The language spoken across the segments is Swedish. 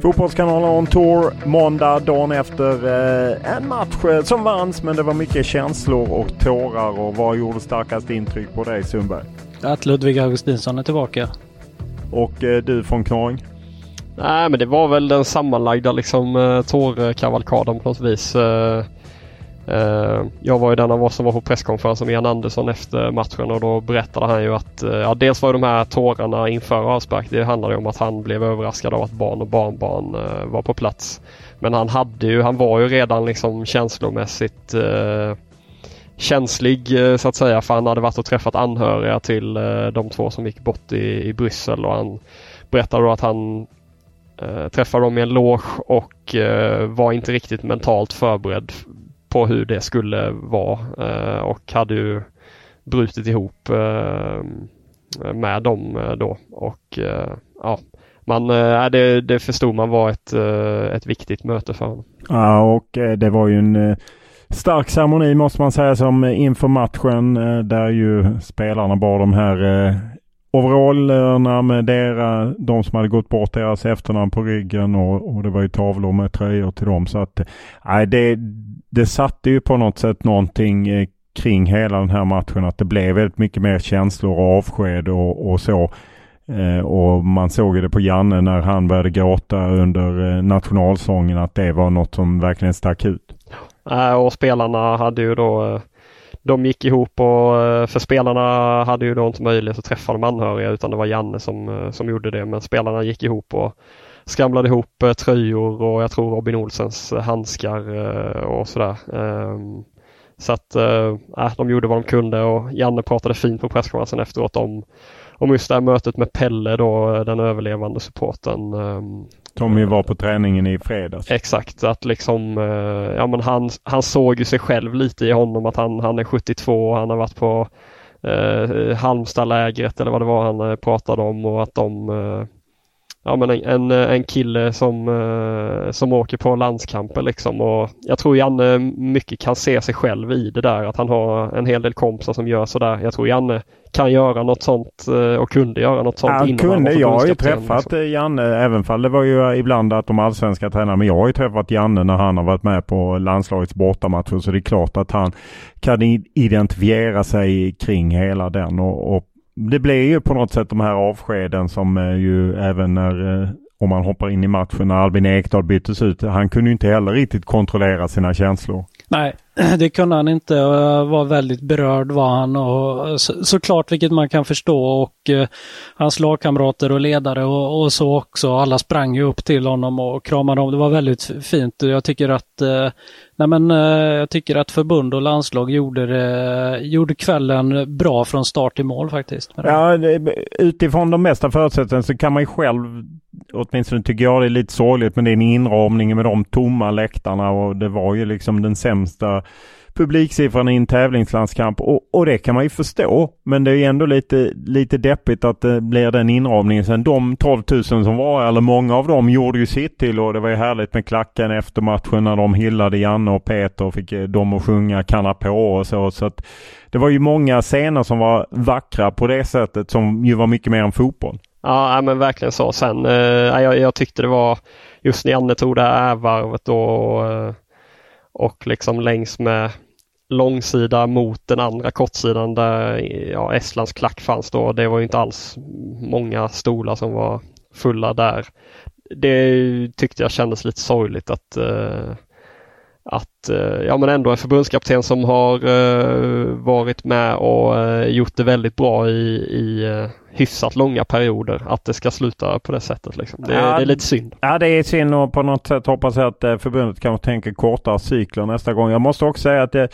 Fotbollskanalen on tour måndag dagen efter eh, en match eh, som vanns men det var mycket känslor och tårar och vad gjorde starkast intryck på dig Sundberg? Att Ludvig Augustinsson är tillbaka. Och eh, du från Knorring? Nej men det var väl den sammanlagda liksom eh, tårkavalkaden på något vis. Eh, jag var ju den av oss som var på presskonferensen med Jan Andersson efter matchen och då berättade han ju att eh, ja, dels var de här tårarna inför avspark. Det handlade om att han blev överraskad av att barn och barnbarn eh, var på plats. Men han hade ju, han var ju redan liksom känslomässigt eh, känslig så att säga för han hade varit och träffat anhöriga till eh, de två som gick bort i, i Bryssel och han berättade då att han eh, träffade dem i en loge och eh, var inte riktigt mentalt förberedd på hur det skulle vara eh, och hade ju brutit ihop eh, med dem eh, då och ja man, det, det förstod man var ett, ett viktigt möte för honom. Ja och det var ju en stark ceremoni måste man säga som inför matchen där ju spelarna bar de här overallerna med dera, de som hade gått bort deras efternamn på ryggen och, och det var ju tavlor med tröjor till dem. Så att nej, det, det satte ju på något sätt någonting eh, kring hela den här matchen att det blev väldigt mycket mer känslor och avsked och, och så. Eh, och man såg ju det på Janne när han började gråta under eh, nationalsången att det var något som verkligen stack ut. Och spelarna hade ju då eh, de gick ihop och eh, för spelarna hade ju då inte möjlighet att träffa de anhöriga utan det var Janne som, eh, som gjorde det. Men spelarna gick ihop och skramlade ihop eh, tröjor och jag tror Robin Olsens handskar och sådär. Ehm, så att äh, de gjorde vad de kunde och Janne pratade fint på presskonferensen efteråt om, om just det här mötet med Pelle då, den överlevande supporten. ehm, Tommy var på träningen i fredags. Exakt, att liksom, eh, ja men han, han såg ju sig själv lite i honom att han, han är 72 och han har varit på eh, Halmstadlägret eller vad det var han eh, pratade om och att de eh, Ja men en, en, en kille som, eh, som åker på landskamper liksom och jag tror Janne mycket kan se sig själv i det där att han har en hel del kompisar som gör sådär. Jag tror Janne kan göra något sånt eh, och kunde göra något sånt Han kunde. Jag har ju träffat liksom. eh, Janne, även fall det var ju ibland att de allsvenska tränarna, men jag har ju träffat Janne när han har varit med på landslagets bortamatcher. Så det är klart att han kan identifiera sig kring hela den. Och, och det blir ju på något sätt de här avskeden som eh, ju även när eh, om man hoppar in i matchen när Albin Ekdal byttes ut. Han kunde ju inte heller riktigt kontrollera sina känslor. Nej, det kunde han inte och var väldigt berörd var han och så, såklart vilket man kan förstå och eh, hans lagkamrater och ledare och, och så också. Alla sprang ju upp till honom och kramade om. Det var väldigt fint. Jag tycker att eh, Nej men eh, jag tycker att förbund och landslag gjorde, det, gjorde kvällen bra från start till mål faktiskt. Ja, utifrån de mesta förutsättningarna så kan man ju själv, åtminstone tycker jag det är lite sorgligt, men det är en inramning med de tomma läktarna och det var ju liksom den sämsta publiksiffran i en tävlingslandskamp och, och det kan man ju förstå. Men det är ändå lite, lite deppigt att det blir den inramningen. Sen de 12 000 som var, eller många av dem, gjorde ju sitt till och det var ju härligt med klacken efter matchen när de hyllade Janne och Peter och fick eh, dem att sjunga Kanna på och så. så att det var ju många scener som var vackra på det sättet som ju var mycket mer än fotboll. Ja, men verkligen så. Sen, eh, jag, jag tyckte det var just när Janne tog det här varvet då och, och liksom längs med långsida mot den andra kortsidan där ja, Estlands klack fanns då. Det var inte alls många stolar som var fulla där. Det tyckte jag kändes lite sorgligt att eh, att eh, ja men ändå en förbundskapten som har eh, varit med och eh, gjort det väldigt bra i, i hyfsat långa perioder. Att det ska sluta på det sättet. Liksom. Det, ja, det, är lite synd. Ja det är synd och på något sätt hoppas jag att förbundet kanske tänker kortare cykler nästa gång. Jag måste också säga att det,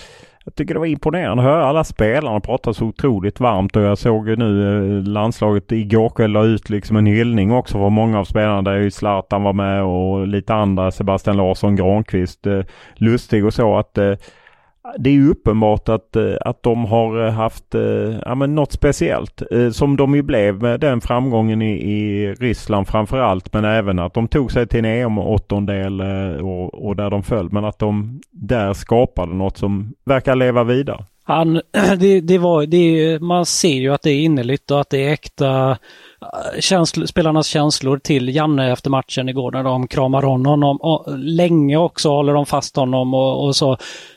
jag tycker det var imponerande att höra alla spelarna prata så otroligt varmt och jag såg ju nu eh, landslaget igår kväll la ut liksom en hyllning också för många av spelarna där ju Zlatan var med och lite andra Sebastian Larsson, Granqvist, eh, Lustig och så att eh, det är uppenbart att, eh, att de har eh, haft eh, ja, men något speciellt. Som de ju blev med den framgången i, i Ryssland framförallt. Men även att de tog sig till en EM-åttondel och, och där de föll. Men att de där skapade något som verkar leva vidare. Han, det, det var, det, man ser ju att det är innerligt och att det är äkta känsl, spelarnas känslor till Janne efter matchen igår när de kramar honom. Och länge också håller de fast honom och, och så.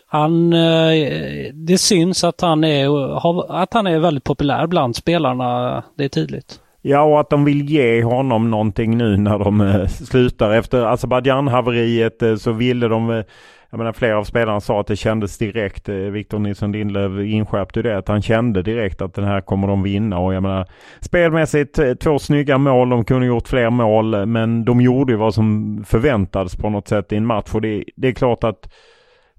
Han, eh, det syns att han, är, att han är väldigt populär bland spelarna. Det är tydligt. Ja, och att de vill ge honom någonting nu när de eh, slutar. Efter Azerbajdzjan-haveriet eh, så ville de jag menar flera av spelarna sa att det kändes direkt. Victor Nilsson Lindlöf inskärpte det att han kände direkt att den här kommer de vinna och jag menar spelmässigt två snygga mål. De kunde gjort fler mål men de gjorde vad som förväntades på något sätt i en match och det, det är klart att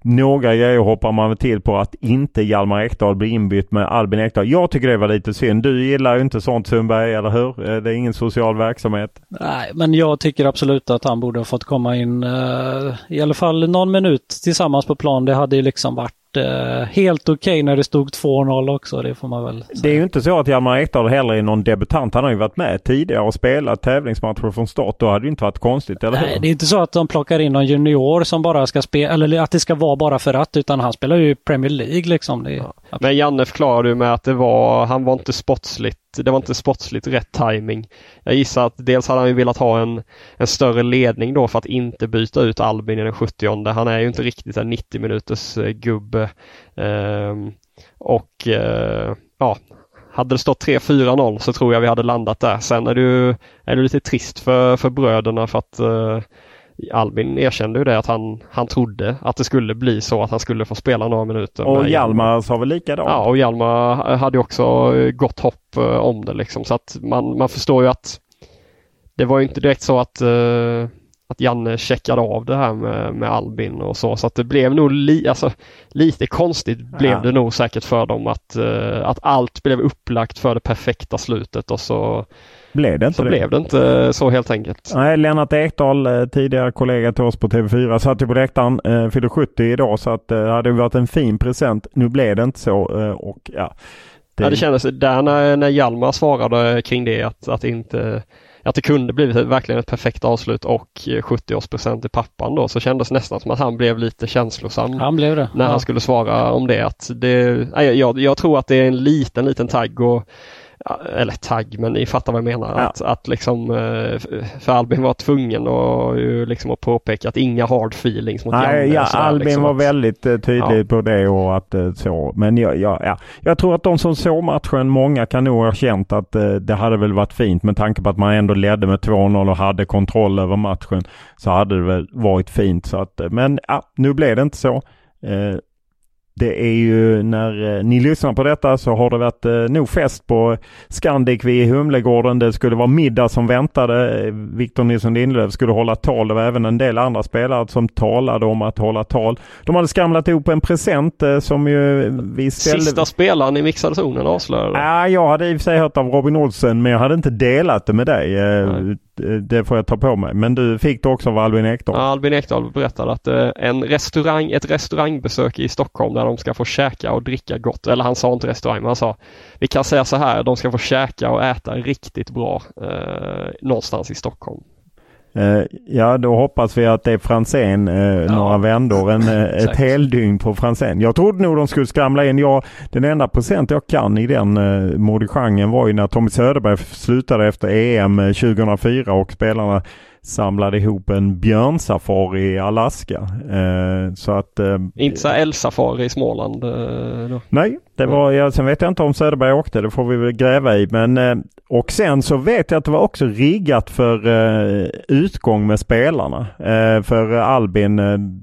några grejer hoppar man till på att inte Hjalmar Ekdal blir inbytt med Albin Ekdal. Jag tycker det var lite synd. Du gillar ju inte sånt Sundberg, eller hur? Eh, det är ingen social verksamhet. Nej, men jag tycker absolut att han borde ha fått komma in uh, i alla fall någon minut tillsammans på plan. Det hade ju liksom varit eh, helt okej okay när det stod 2-0 också. Det får man väl säga. Det är ju inte så att Hjalmar Ekdal heller är någon debutant. Han har ju varit med tidigare och spelat tävlingsmatcher från start. Då hade det inte varit konstigt, eller Nej, hur? det är inte så att de plockar in någon junior som bara ska spela, eller att det ska vara bara för att, utan han spelar ju Premier League liksom. Det, ja. Men Janne förklarade ju med att det var, han var inte sportsligt det var inte sportsligt rätt timing. Jag gissar att dels hade han ju velat ha en, en större ledning då för att inte byta ut Albin i den 70 Han är ju inte riktigt en 90 minuters eh, gubbe. Ehm, och eh, ja, hade det stått 3-4-0 så tror jag vi hade landat där. Sen är det ju är det lite trist för, för bröderna för att eh, Albin erkände ju det att han, han trodde att det skulle bli så att han skulle få spela några minuter. Och Hjalmar sa väl likadant? Ja, och Hjalmar hade också gott hopp eh, om det liksom. Så att man, man förstår ju att det var inte direkt så att, uh, att Janne checkade av det här med, med Albin och så. Så att det blev nog li, alltså, lite konstigt blev ja. det nog säkert för dem att, uh, att allt blev upplagt för det perfekta slutet och så blev det inte så det? blev det inte så helt enkelt. Nej, Lennart Ekdal, eh, tidigare kollega till oss på TV4, satt ju på läktaren. Eh, fyller 70 idag så att det eh, hade varit en fin present. Nu blev det inte så eh, och ja. Det... Ja, det kändes där när, när Hjalmar svarade kring det att, att inte att det kunde blivit verkligen ett perfekt avslut och 70-årspresent till pappan då så kändes nästan som att han blev lite känslosam. Han blev det. När ja. han skulle svara om det. Att det jag, jag tror att det är en liten, liten tagg och eller tagg, men ni fattar vad jag menar. Ja. Att, att liksom, eh, för Albin var tvungen och, liksom att påpeka att inga hard feelings mot Nej, Janne. Ja, sådär, Albin liksom var att, väldigt eh, tydlig ja. på det och att så. Men jag, jag, ja, jag tror att de som såg matchen, många kan nog ha känt att det hade väl varit fint med tanke på att man ändå ledde med 2-0 och hade kontroll över matchen. Så hade det väl varit fint. Så att, men ja, nu blev det inte så. Det är ju när eh, ni lyssnar på detta så har det varit eh, nog fest på Scandic vid Humlegården. Det skulle vara middag som väntade. Victor Nilsson Lindelöf skulle hålla tal. Det var även en del andra spelare som talade om att hålla tal. De hade skramlat ihop en present eh, som ju vi ställde... Sista spelaren i mixade zonen avslöjade. Ja, jag hade i och för sig hört av Robin Olsen men jag hade inte delat det med dig. Nej det får jag ta på mig. Men du fick det också av Albin Ekdal? Ja, Albin Ekdal berättade att eh, en restaurang, ett restaurangbesök i Stockholm där de ska få käka och dricka gott. Eller han sa inte restaurang, men han sa vi kan säga så här, de ska få käka och äta riktigt bra eh, någonstans i Stockholm. Uh, ja, då hoppas vi att det är Franzén uh, ja. några vändor. En, uh, ett heldygn på Franzén. Jag trodde nog de skulle skramla in. Jag, den enda procent jag kan i den uh, modigenren var ju när Tommy Söderberg slutade efter EM 2004 och spelarna samlade ihop en björnsafari i Alaska. Eh, så att, eh, inte så älgsafari i Småland? Eh. Nej, det var, ja, sen vet jag inte om Söderberg åkte. Det får vi väl gräva i. Men, eh, och sen så vet jag att det var också riggat för eh, utgång med spelarna. Eh, för Albin,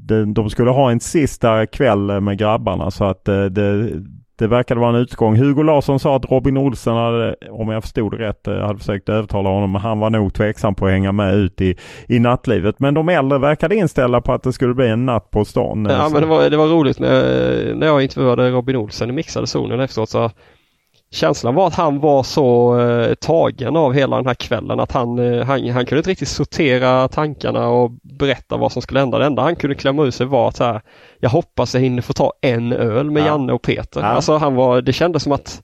de, de, skulle ha en sista kväll med grabbarna så att det, det verkade vara en utgång. Hugo Larsson sa att Robin Olsen hade, om jag förstod det rätt, eh, hade försökt övertala honom. Men han var nog tveksam på att hänga med ut i, i nattlivet. Men de äldre verkade inställda på att det skulle bli en natt på stan. Ja, så. men det var, det var roligt när, när jag intervjuade Robin Olsen i mixade zonen efteråt. Så Känslan var att han var så eh, tagen av hela den här kvällen att han, eh, han, han kunde inte riktigt sortera tankarna och berätta vad som skulle hända. Det enda han kunde klämma ur sig var att så här, jag hoppas jag hinner få ta en öl med ja. Janne och Peter. Ja. Alltså han var, det kändes som att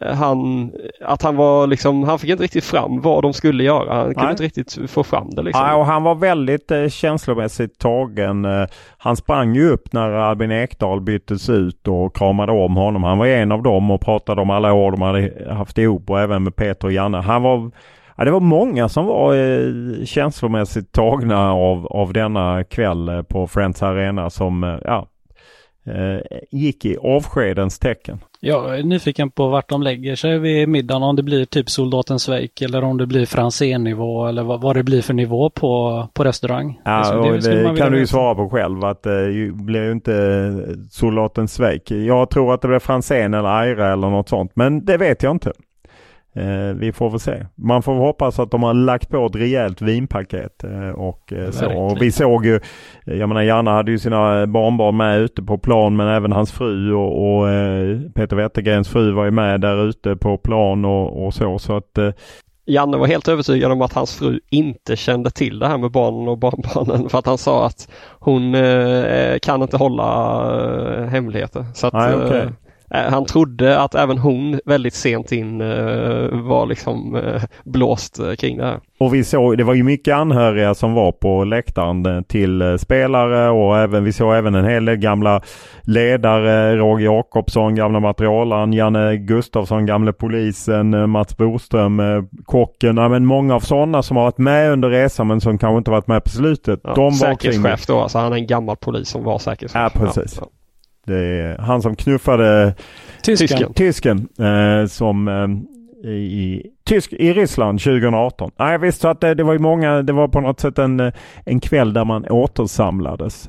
han, att han var liksom, han fick inte riktigt fram vad de skulle göra. Han kunde Nej. inte riktigt få fram det. Liksom. Ja, och han var väldigt eh, känslomässigt tagen. Eh, han sprang ju upp när Albin Ekdal byttes ut och kramade om honom. Han var en av dem och pratade om alla år de hade haft ihop och även med Peter och Janne. Han var Ja, det var många som var eh, känslomässigt tagna av, av denna kväll på Friends Arena som ja, eh, gick i avskedens tecken. Jag är nyfiken på vart de lägger sig vid middagen. Om det blir typ Soldaten Schweik eller om det blir Franzén-nivå eller vad, vad, det blir för nivå på, på restaurang. Ja, det, det, det kan du ju svara på själv att det eh, blir ju inte Soldaten Schweik. Jag tror att det blir Franzén eller Aira eller något sånt. Men det vet jag inte. Eh, vi får väl se. Man får hoppas att de har lagt på ett rejält vinpaket eh, och eh, så. Och vi såg ju, jag menar Janne hade ju sina barnbarn med ute på plan men även hans fru och, och eh, Peter Wettergrens fru var ju med där ute på plan och, och så. så att, eh, Janne var helt övertygad om att hans fru inte kände till det här med barnen och barnbarnen för att han sa att hon eh, kan inte hålla hemligheter. Så att, Nej, okay. Eh, han trodde att även hon väldigt sent in uh, var liksom uh, blåst kring det här. Och vi såg, det var ju mycket anhöriga som var på läktaren till spelare och även, vi såg även en hel del gamla ledare. Roger Jakobsson, gamla materialaren, Janne Gustafsson, gamle polisen, Mats Boström, kocken. Ja, men många av sådana som har varit med under resan men som kanske inte varit med på slutet. Ja, de säkerhetschef då, alltså han är en gammal polis som var säkerhetschef. Ja, precis. Ja. Det är han som knuffade tysken, tysken eh, som eh, i, tysk, i Ryssland 2018. Nej, visst så att det, det var ju många, det var på något sätt en, en kväll där man återsamlades.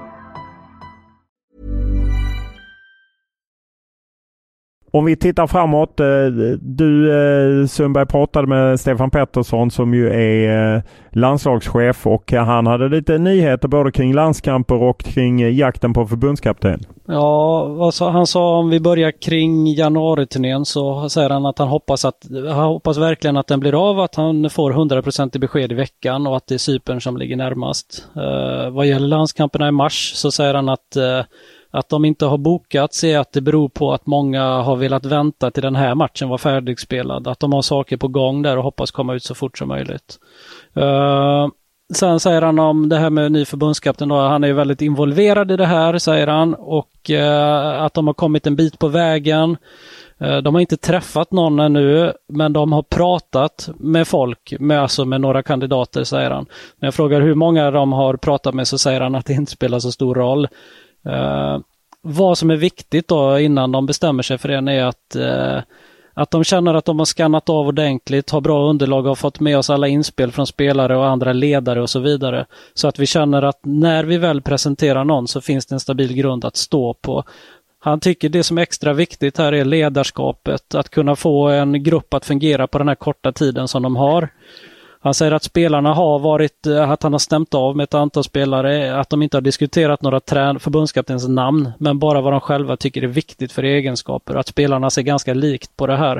Om vi tittar framåt. Eh, du eh, Sundberg pratade med Stefan Pettersson som ju är eh, landslagschef och han hade lite nyheter både kring landskamper och kring jakten på förbundskapten. Ja, alltså han sa om vi börjar kring januariturnén så säger han att han hoppas, att, han hoppas verkligen att den blir av, att han får 100% i besked i veckan och att det är Cypern som ligger närmast. Uh, vad gäller landskamperna i mars så säger han att uh, att de inte har bokats är att det beror på att många har velat vänta till den här matchen var färdigspelad. Att de har saker på gång där och hoppas komma ut så fort som möjligt. Uh, sen säger han om det här med ny förbundskapten då, han är ju väldigt involverad i det här säger han och uh, att de har kommit en bit på vägen. Uh, de har inte träffat någon ännu men de har pratat med folk, med, alltså med några kandidater säger han. När jag frågar hur många de har pratat med så säger han att det inte spelar så stor roll. Eh, vad som är viktigt då innan de bestämmer sig för en är att, eh, att de känner att de har skannat av ordentligt, har bra underlag och fått med oss alla inspel från spelare och andra ledare och så vidare. Så att vi känner att när vi väl presenterar någon så finns det en stabil grund att stå på. Han tycker det som är extra viktigt här är ledarskapet, att kunna få en grupp att fungera på den här korta tiden som de har. Han säger att spelarna har varit, eh, att han har stämt av med ett antal spelare, att de inte har diskuterat några trän förbundskaptens namn, men bara vad de själva tycker är viktigt för egenskaper. Att spelarna ser ganska likt på det här.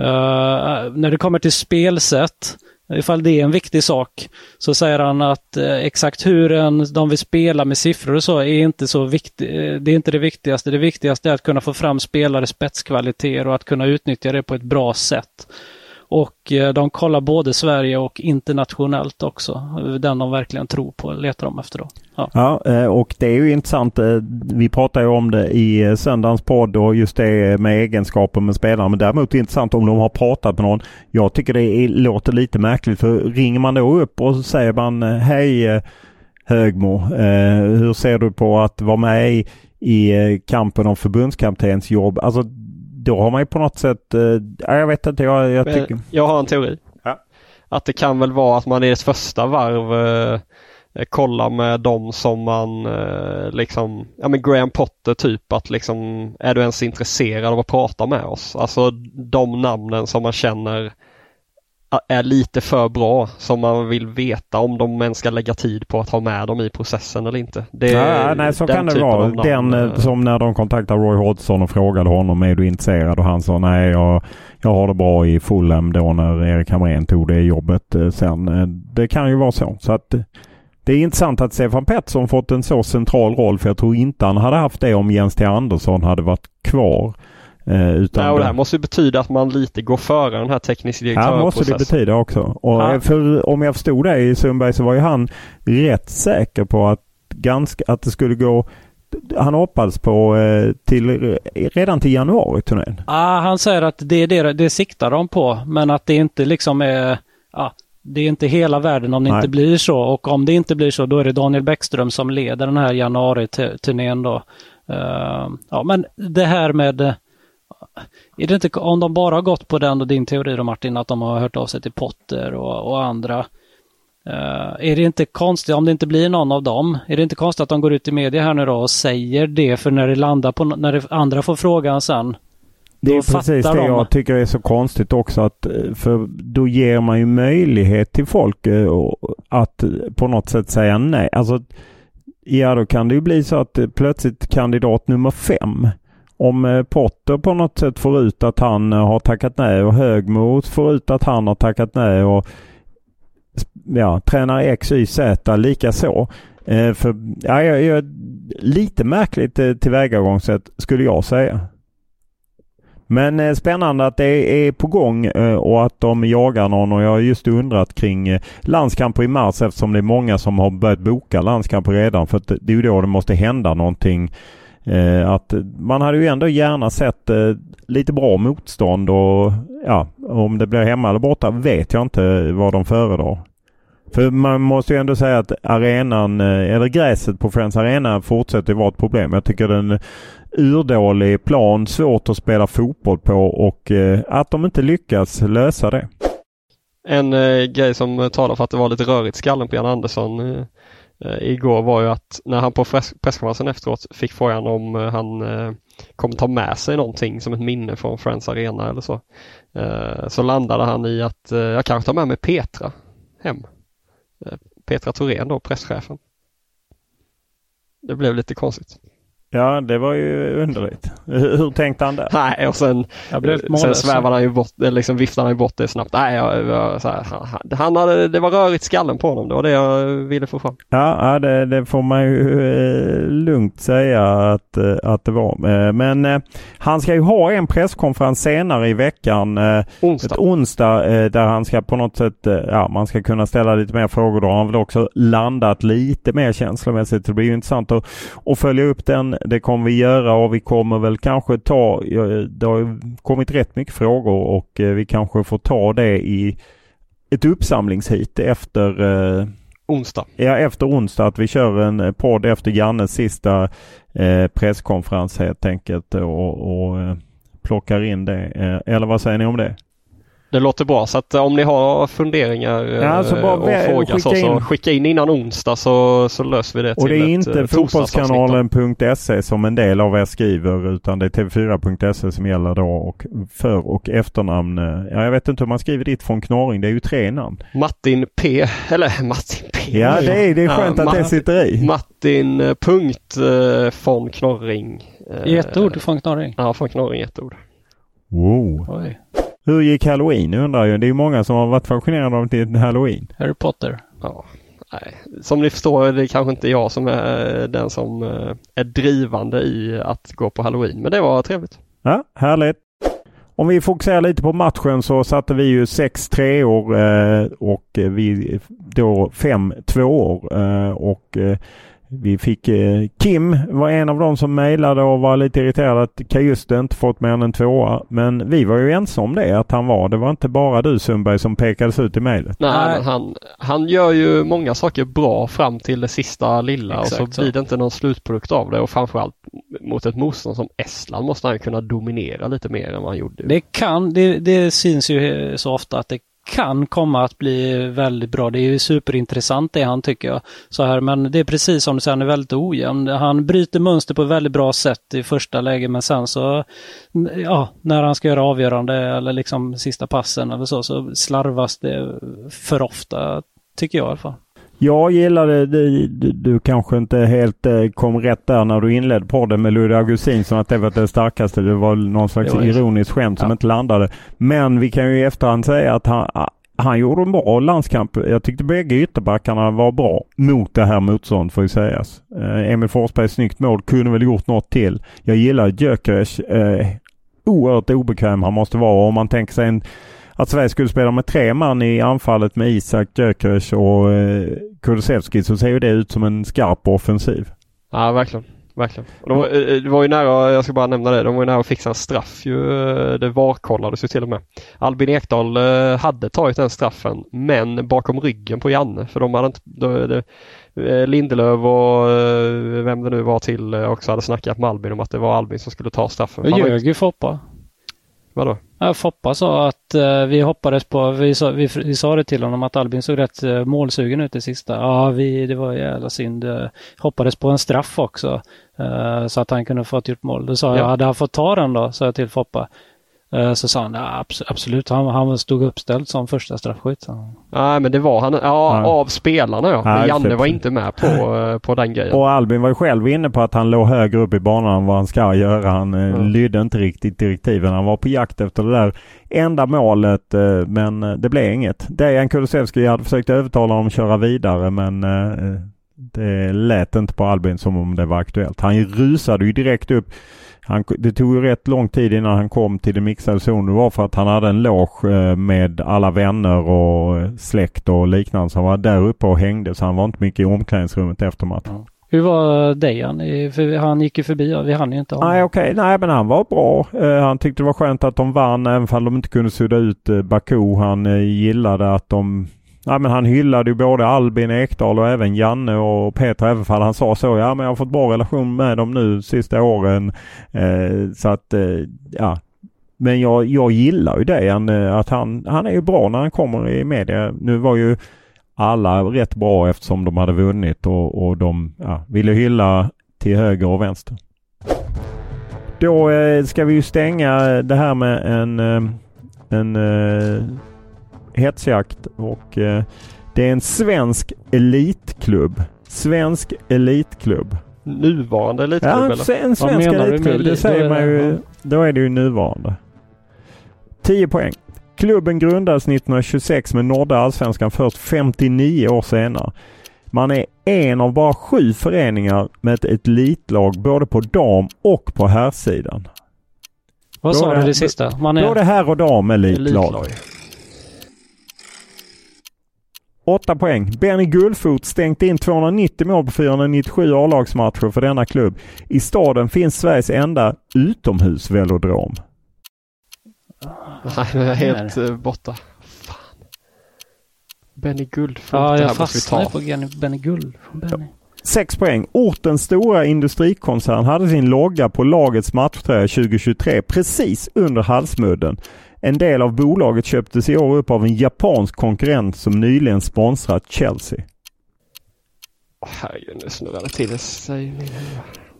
Uh, när det kommer till spelsätt, ifall det är en viktig sak, så säger han att uh, exakt hur en, de vill spela med siffror och så är inte så viktigt. Det är inte det viktigaste. Det viktigaste är att kunna få fram spelare spetskvaliteter och att kunna utnyttja det på ett bra sätt. Och eh, de kollar både Sverige och internationellt också. Den de verkligen tror på letar de efter då. Ja. ja, eh, och det är ju intressant. Eh, vi pratade ju om det i söndagens podd och just det med egenskaper med spelarna. Men däremot är det intressant om de har pratat med någon. Jag tycker det är, låter lite märkligt för ringer man då upp och säger man Hej Högmo, hur ser du på att vara med i, i kampen om förbundskaptens jobb? Alltså då har man ju på något sätt, eh, jag vet inte, jag, jag tycker... Jag har en teori. Ja. Att det kan väl vara att man i ett första varv eh, kollar med dem som man eh, liksom, ja men Graham Potter typ att liksom, är du ens intresserad av att prata med oss? Alltså de namnen som man känner är lite för bra som man vill veta om de ens ska lägga tid på att ha med dem i processen eller inte. Det ja, nej, så kan det vara. Den eh, som när de kontaktade Roy Hodgson och frågade honom är du intresserad och han sa nej jag, jag har det bra i Fulham då när Erik Hamrén tog det jobbet eh, sen. Eh, det kan ju vara så. så att det är intressant att Stefan Pettersson fått en så central roll för jag tror inte han hade haft det om Jens T. Andersson hade varit kvar. Eh, utan ja, och det här måste betyda att man lite går före den här tekniska direktörprocessen. Ja, måste det betyda också. Och ja. för, om jag förstod det i Sundberg så var ju han rätt säker på att, ganska, att det skulle gå han hoppades på eh, till, redan till januari-turnén. Ah, han säger att det är det, det siktar de på men att det inte liksom är ah, det är inte hela världen om det Nej. inte blir så och om det inte blir så då är det Daniel Bäckström som leder den här januari-turnén då. Uh, ja men det här med är det inte, om de bara har gått på den och din teori då Martin, att de har hört av sig till Potter och, och andra. Uh, är det inte konstigt, om det inte blir någon av dem, är det inte konstigt att de går ut i media här nu då och säger det för när det landar på, när det, andra får frågan sen. Det är precis det de. jag tycker är så konstigt också att eh, för då ger man ju möjlighet till folk eh, att på något sätt säga nej. Alltså, ja då kan det ju bli så att plötsligt kandidat nummer fem om eh, Potter på något sätt får ut att han eh, har tackat nej och Högmo får ut att han har tackat nej och ja, tränare X, Y, Z likaså. Eh, för, ja, jag, jag, lite märkligt eh, tillvägagångssätt skulle jag säga. Men eh, spännande att det är på gång eh, och att de jagar någon och jag har just undrat kring eh, landskamper i mars eftersom det är många som har börjat boka landskamper redan för det är ju då det måste hända någonting Eh, att man hade ju ändå gärna sett eh, lite bra motstånd och ja, om det blir hemma eller borta vet jag inte vad de föredrar. För man måste ju ändå säga att arenan, eh, eller gräset på Friends Arena fortsätter vara ett problem. Jag tycker den urdålig plan, svårt att spela fotboll på och eh, att de inte lyckas lösa det. En eh, grej som talar för att det var lite rörigt i skallen på Jan Andersson eh, Eh, igår var ju att när han på presskonferensen efteråt fick frågan om eh, han eh, kommer ta med sig någonting som ett minne från Friends Arena eller så. Eh, så landade han i att eh, jag kanske tar med mig Petra hem. Eh, Petra Thorén då, presschefen. Det blev lite konstigt. Ja, det var ju underligt. Hur tänkte han där? Nej, och sen, sen svävade han ju bort, liksom viftade han ju bort det snabbt. Nej, jag, jag, så här, han, han hade, det var rörigt skallen på honom. Det var det jag ville få fram. Ja, det, det får man ju eh, lugnt säga att, eh, att det var. Eh, men eh, han ska ju ha en presskonferens senare i veckan. Eh, onsdag. Ett onsdag eh, där han ska på något sätt, ja man ska kunna ställa lite mer frågor. Då har han väl också landat lite mer känslomässigt. Det blir ju intressant att, att följa upp den det kommer vi göra och vi kommer väl kanske ta, det har kommit rätt mycket frågor och eh, vi kanske får ta det i ett uppsamlingshit efter eh, onsdag. Ja, efter onsdag att vi kör en podd efter Jannes sista eh, presskonferens helt enkelt och, och eh, plockar in det. Eh, eller vad säger ni om det? Det låter bra så att om ni har funderingar ja, alltså bara, och frågor så, så skicka in innan onsdag så, så löser vi det Och det är inte eh, fotbollskanalen.se som en del av er skriver utan det är tv4.se som gäller då och för och efternamn. Eh, ja, jag vet inte hur man skriver ditt från Knorring. Det är ju tre namn. Martin P. Eller Martin P. Ja det är, det är skönt ja, att det sitter i. Martin eh, punkt von Knorring. I ett ord från Knorring? Ja, från Knorring ett ord. Wow. Oj. Hur gick halloween undrar jag. Det är ju många som har varit fascinerade av det halloween. Harry Potter. Ja. Nej. Som ni förstår är det kanske inte jag som är den som eh, är drivande i att gå på halloween. Men det var trevligt. Ja, härligt. Om vi fokuserar lite på matchen så satte vi ju 6 treor eh, och vi då 5 tvåor. Eh, och eh, vi fick eh, Kim var en av dem som mejlade och var lite irriterad att Kajuste inte fått mer än en tvåa. Men vi var ju ensamma om det att han var. Det var inte bara du Sundberg som pekades ut i mejlet. Nej, han, han gör ju många saker bra fram till det sista lilla Exakt och så blir det inte någon slutprodukt av det och framförallt mot ett motstånd som Estland måste han kunna dominera lite mer än vad han gjorde. Det kan, det, det syns ju så ofta att det kan komma att bli väldigt bra. Det är ju superintressant det han tycker jag. Så här, men det är precis som du säger, han är väldigt ojämn. Han bryter mönster på ett väldigt bra sätt i första läget men sen så, ja, när han ska göra avgörande eller liksom sista passen eller så, så slarvas det för ofta, tycker jag i alla fall. Jag gillade, du, du, kanske inte helt eh, kom rätt där när du inledde podden med Ludvig Augustinsson att det var det starkaste. Det var någon slags ironiskt skämt som inte landade. Men vi kan ju i efterhand säga att han, han gjorde en bra landskamp. Jag tyckte bägge ytterbackarna var bra mot det här motståndet får ju sägas. Eh, Emil Forsbergs snyggt mål kunde väl gjort något till. Jag gillar Gyökeres. Eh, oerhört obekväm han måste vara. Om man tänker sig en att Sverige skulle spela med tre man i anfallet med Isak, Gyökeres och eh, Kulusevski så ser ju det ut som en skarp offensiv. Ja, verkligen. Verkligen. De, var, eh, det var ju nära, jag ska bara nämna det, de var ju nära att fixa en straff ju. Eh, det varkollades ju till och med. Albin Ekdal eh, hade tagit den straffen men bakom ryggen på Janne för de hade inte, de, de, Lindelöf och vem det nu var till också hade snackat med Albin om att det var Albin som skulle ta straffen. Och ljög ju Foppa. Vadå? Foppa sa att uh, vi hoppades på, vi sa, vi, vi sa det till honom att Albin såg rätt uh, målsugen ut i sista. Ja, vi, det var jävla synd. Uh, hoppades på en straff också. så att han kunde fått gjort mål. Då sa ja. jag, hade han fått ta den då? sa jag till Foppa. Eh, så sa han absolut, han, han stod uppställd som första straffskytt. Nej men det var han, ja, ja. av spelarna ja. Men Janne var inte med på, eh, på den grejen. Och Albin var ju själv inne på att han låg högre upp i banan än vad han ska göra. Han mm. lydde inte riktigt direktiven. Han var på jakt efter det där enda målet men det blev inget. Dejan Kulusevski hade försökt övertala honom att köra vidare men det lät inte på Albin som om det var aktuellt. Han rusade ju direkt upp han, det tog ju rätt lång tid innan han kom till den mixade zonen. Det var för att han hade en loge eh, med alla vänner och släkt och liknande. Så han var där uppe och hängde så han var inte mycket i omklädningsrummet efter matchen. Ja. Hur var Dejan? Han gick ju förbi vi hann ju inte honom. Nej okej, okay. nej men han var bra. Han tyckte det var skönt att de vann även om de inte kunde sudda ut Baku. Han gillade att de Ja, men han hyllade ju både Albin Ekdal och även Janne och Peter även fall han sa så. Ja men jag har fått bra relation med dem nu sista åren. Eh, så att eh, ja. men jag, jag gillar ju det. Han, eh, att han, han är ju bra när han kommer i media. Nu var ju alla rätt bra eftersom de hade vunnit och, och de ja, ville hylla till höger och vänster. Då eh, ska vi ju stänga det här med en, eh, en eh, hetsjakt och eh, det är en svensk elitklubb. Svensk elitklubb. Nuvarande elitklubb Ja, eller? en svensk elitklubb. Det säger man ju. Då är det ju nuvarande. 10 poäng. Klubben grundades 1926 men nådde allsvenskan först 59 år senare. Man är en av bara sju föreningar med ett elitlag både på dam och på herrsidan. Vad sa du det sista? Man är... Både herr och dam elitlag. Elitlag. 8 poäng. Benny Gullfot stängt in 290 mål på 497 A-lagsmatcher för denna klubb. I staden finns Sveriges enda utomhusvelodrom. Nej, nu är jag helt eh, borta. Fan. Benny Guldfot, Ja, jag fastnade på Benny, Benny Gull. Benny. 6 poäng. Ortens stora industrikoncern hade sin logga på lagets matchtröja 2023 precis under halsmudden. En del av bolaget köptes i år upp av en japansk konkurrent som nyligen sponsrat Chelsea. Herregud, nu snurrar det till sig. i.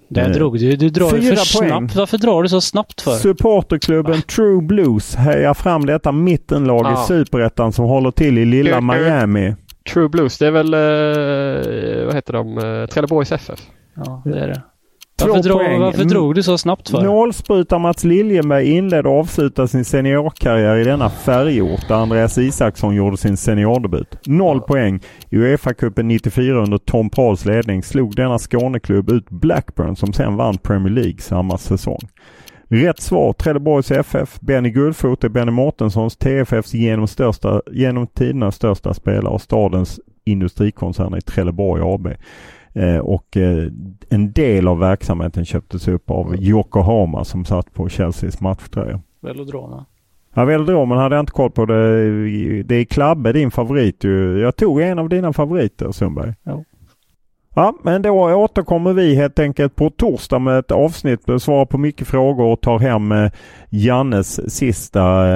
Där drog du. Du drar ju för poäng. snabbt. Varför drar du så snabbt för? Supporterklubben True Blues hejar fram detta mittenlag i Ah. superettan som håller till i lilla. Miami. True Blues, det är väl, eh, vad heter de, eh, Trelleborgs FF? Ja, det är det. Två Varför, drog, poäng. varför Mm. drog du så snabbt för? Nålsprutar Mats Liljenberg inledde och avslutade sin seniorkarriär i denna färgort där Andreas Isaksson gjorde sin seniordebut. Noll poäng. I Uefa-cupen 94 under Tom Pauls ledning slog denna Skåneklubb ut Blackburn som sen vann Premier League samma säsong. Rätt svar Trelleborgs FF. Benny Guldfot är Benny Mårtenssons TFFs genom, största, genom tiderna största spelare och stadens industrikoncern i Trelleborg AB. Eh, och eh, en del av verksamheten köptes upp av Yokohama som satt på Chelseas matchtröja. Velodroma. Ja, Velodromen hade jag inte koll på. Det, det är Klabbe, din favorit. Jag tog en av dina favoriter Sundberg. Ja. Ja, men då återkommer vi helt enkelt på torsdag med ett avsnitt, svarar på mycket frågor och tar hem eh, Jannes sista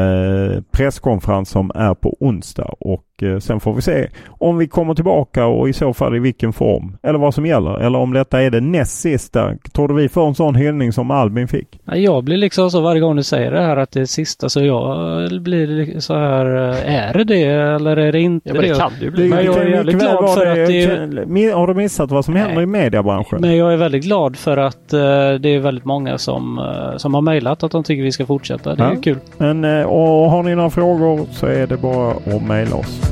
presskonferens som är på onsdag. Och eh, sen får vi se om vi kommer tillbaka och i så fall i vilken form. Eller vad som gäller. Eller om detta är det näst sista. Tror du vi får en sån hyllning som Albin fick? Jag blir liksom så varje gång du säger det här att det är sista så jag blir li- så här. eh, Är det det eller är det inte Ja, men det kan det ju bli. Men jag är jävligt glad för att det är, Har du missat vad som händer Nej. i mediebranschen? Men jag är väldigt glad för att eh, det är väldigt många som, som har mejlat att de tycker vi ska fortsätta. Det är Ja. kul. Men, och har ni några frågor så är det bara att mejla oss.